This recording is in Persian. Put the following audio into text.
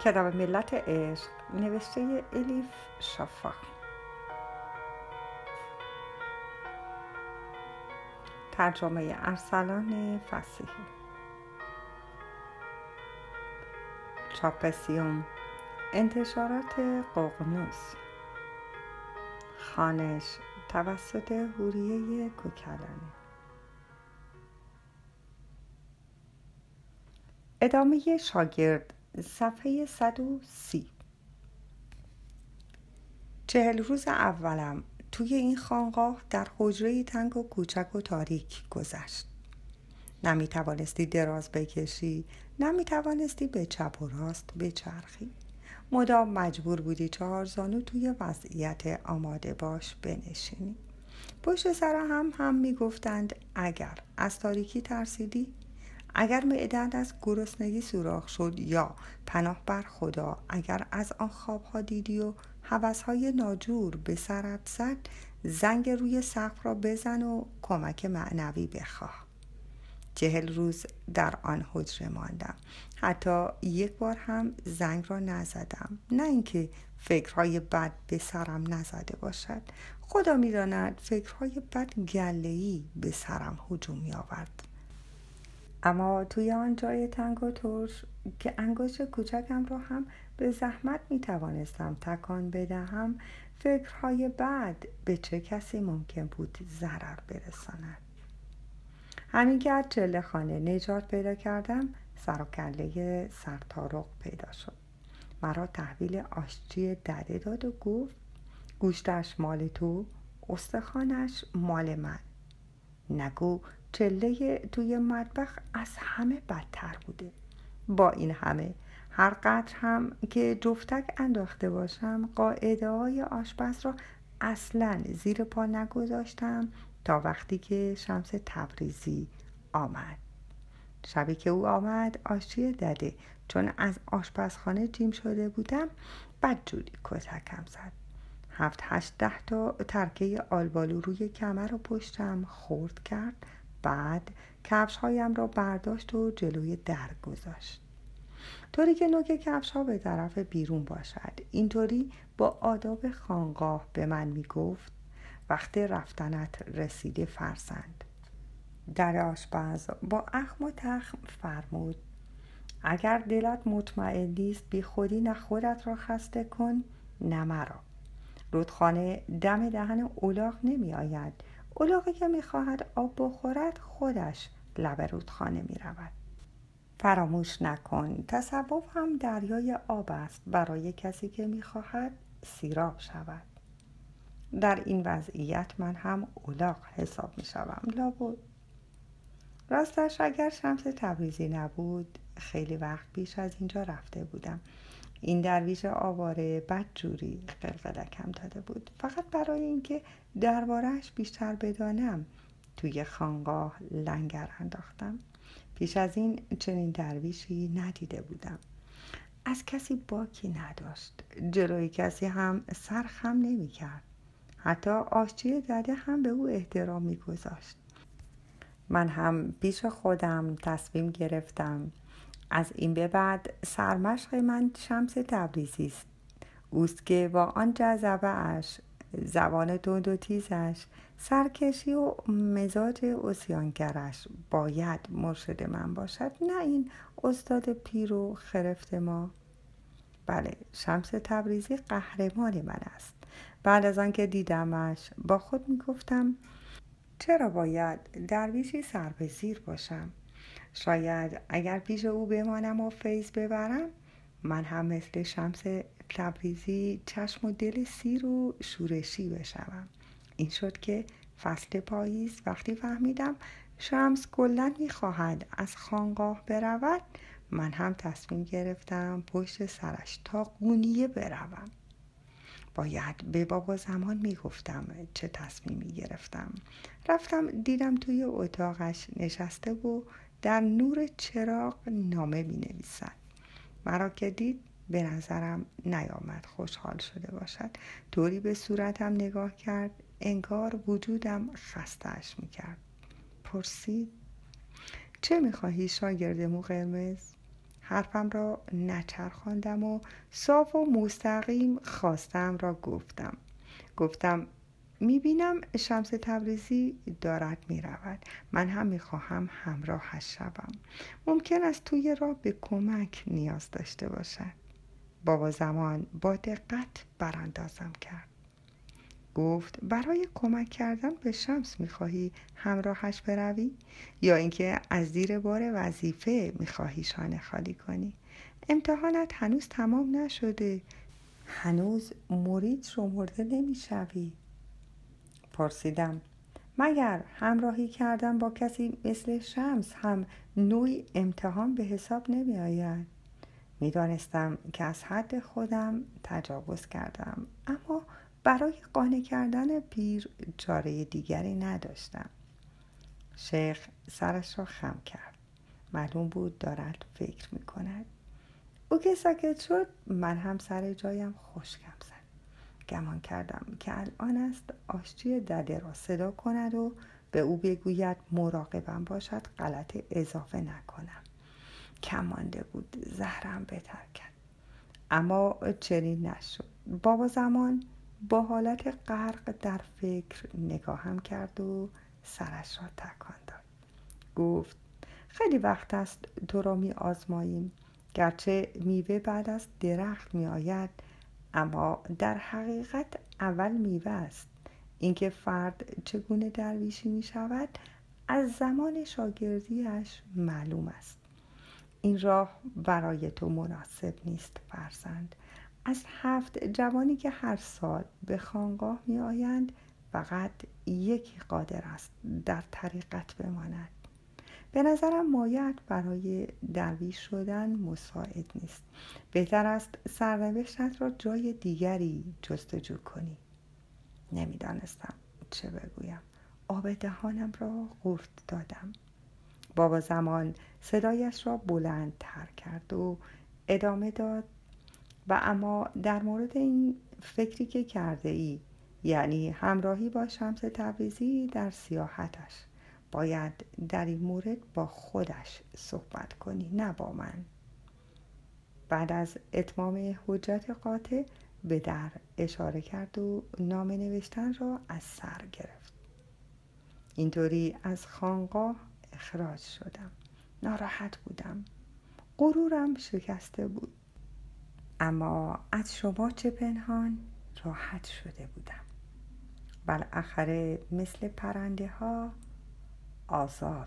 کتاب ملت عشق نوشته الیف شافا ترجمه ارسلان فسیحی. چاپسیوم انتشارات ققنوس خانش توسط هوریه کوکلانی. ادامه شاگرد صفحه 130 چهل روز اولم توی این خانقاه در حجره تنگ و کوچک و تاریک گذشت. نمی توانستی دراز بکشی نمی توانستی به چپ و راست بچرخی. مدام مجبور بودی چهار زانو توی وضعیت آماده باش بنشینی. پشت سر هم هم می گفتند اگر از تاریکی ترسیدی اگر معدت از گرسنگی سوراخ شد یا پناه بر خدا اگر از آن خوابها دیدی و های ناجور به سرت زد زنگ روی سقف را بزن و کمک معنوی بخواه. چهل روز در آن حجره ماندم. حتی یک بار هم زنگ را نزدم. نه اینکه فکرهای بد به سرم نزده باشد. خدا می‌داند فکرهای بد گلهی به سرم هجوم می آورد اما توی آن جای تنگ و ترش که انگشت کوچکم را هم به زحمت می توانستم تکان بدهم فکرهای بعد به چه کسی ممکن بود ضرر برساند؟ همین که از چله خانه نجات پیدا کردم سر و کله سرتارق پیدا شد. مرا تحویل آشچی دده داد و گفت گوشتش مال تو استخوانش مال من. نگو چله توی مطبخ از همه بدتر بوده. با این همه هر قدر هم که جفتک انداخته باشم قاعده های آشپز را اصلا زیر پا نگذاشتم تا وقتی که شمس تبریزی آمد. شبی که او آمد آشچی دده. چون از آشپزخانه جیم شده بودم بدجوری کتکم زد. هفت هشت ده تا ترکه آلبالو روی کمر و پشتم خورد کرد. بعد کفش هایم را برداشت و جلوی در گذاشت. طوری که نوک کفش ها به طرف بیرون باشد. اینطوری با آداب خانقاه به من می گفت وقت رفتنت رسیده فرزند. در آشپز با اخم و تخم فرمود اگر دلت مطمئن نیست بی خودی نه خودت را خسته کن نه مرا. رودخانه دم دهن اولاغ نمی آید اولاغی که می‌خواهد آب بخورد خودش لب رودخانه می رود. فراموش نکن تصوف هم دریای آب است. برای کسی که می‌خواهد سیراب شود. در این وضعیت من هم اولاغ حساب می شوم لابد. راستش اگر شمس تبریزی نبود خیلی وقت پیش از اینجا رفته بودم. این درویش آواره بدجوری قلقلکم داده بود. فقط برای اینکه دربارهش بیشتر بدانم توی خانقاه لنگر انداختم. پیش از این چنین درویشی ندیده بودم. از کسی باکی نداشت. جلوی کسی هم سرخم نمی کرد حتی آشچی دده هم به او احترام می گذاشت. من هم پیش خودم تصمیم گرفتم از این به بعد سرمشق من شمس تبریزی است. اوست که با آن جذبه اش زبان دود و تیزش سرکشی و مزاج اسیانگرش باید مرشد من باشد نه این استاد پیر و خرفت ما. بله شمس تبریزی قهرمان من است. بعد از آنکه دیدمش با خود می‌گفتم چرا باید درویشی سر به زیر باشم؟ شاید اگر پیش او بمانم و فیض ببرم من هم مثل شمس تبریزی چشم و دل سیر و شورشی بشوم. این شد که فصل پاییز وقتی فهمیدم شمس کلا می‌خواهد از خانقاه برود من هم تصمیم گرفتم پشت سرش تا قونیه بروم. باید به بابا زمان می‌گفتم چه تصمیمی گرفتم. رفتم دیدم توی اتاقش نشسته و در نور چراغ نامه می نویسد مرا که دید به نظرم نیامد خوشحال شده باشد. طوری به صورتم نگاه کرد انگار وجودم خستهش می‌کرد. پرسید چه می‌خواهی شاگرد مو قرمز؟ حرفم را نچرخاندم و صاف و مستقیم خواستم را گفتم. گفتم می‌بینم شمس تبریزی دارد می‌رود. من هم می‌خواهم همراهش شوم. ممکن است توی راه به کمک نیاز داشته باشد. بابا زمان با دقت براندازم کرد. گفت برای کمک کردن به شمس می‌خواهی همراهش بروی؟ یا اینکه از زیر بار وظیفه می‌خواهی شانه خالی کنی؟ امتحانت هنوز تمام نشده. هنوز مرید شمرده نمی‌شوی. پرسیدم. مگر همراهی کردن با کسی مثل شمس هم نوعی امتحان به حساب نمی آید می دانستم که از حد خودم تجاوز کردم اما برای قانع کردن پیر چاره دیگری نداشتم. شیخ سرش را خم کرد. معلوم بود دارد فکر می کند او که ساکت شد من هم سر جایم خشکم زد؟ گمان کردم که الان است آشچی دده را صدا کند و به او بگوید مراقبم باشد غلط اضافه نکنم. کمانده بود زهرم بتر کرد. اما چنین نشد. بابا زمان با حالت غرق در فکر نگاهم کرد و سرش را تکان داد. گفت خیلی وقت است تو را می آزماییم. گرچه میوه بعد از درخت می آید اما در حقیقت اول میوه است. اینکه فرد چگونه درویشی می شود از زمان شاگردیش معلوم است. این راه برای تو مناسب نیست فرزند. از هفت جوانی که هر سال به خانقاه می آیند فقط یکی قادر است در طریقت بماند. به نظرم مایت برای درویش شدن مساعد نیست. بهتر است سرنوشتت را جای دیگری جستجو کنی. نمی‌دانستم چه بگویم. آب دهانم را قورت دادم. بابا زمان صدایش را بلند تر کرد و ادامه داد. و اما در مورد این فکری که کرده ای یعنی همراهی با شمس تبریزی در سیاحتش باید در این مورد با خودش صحبت کنی نه با من. بعد از اتمام حجت قاطع به در اشاره کرد و نامه نوشتن را از سر گرفت. اینطوری از خانقاه اخراج شدم. ناراحت بودم. غرورم شکسته بود. اما از شما چه پنهان راحت شده بودم. بالاخره مثل پرنده ها 啊，是啊。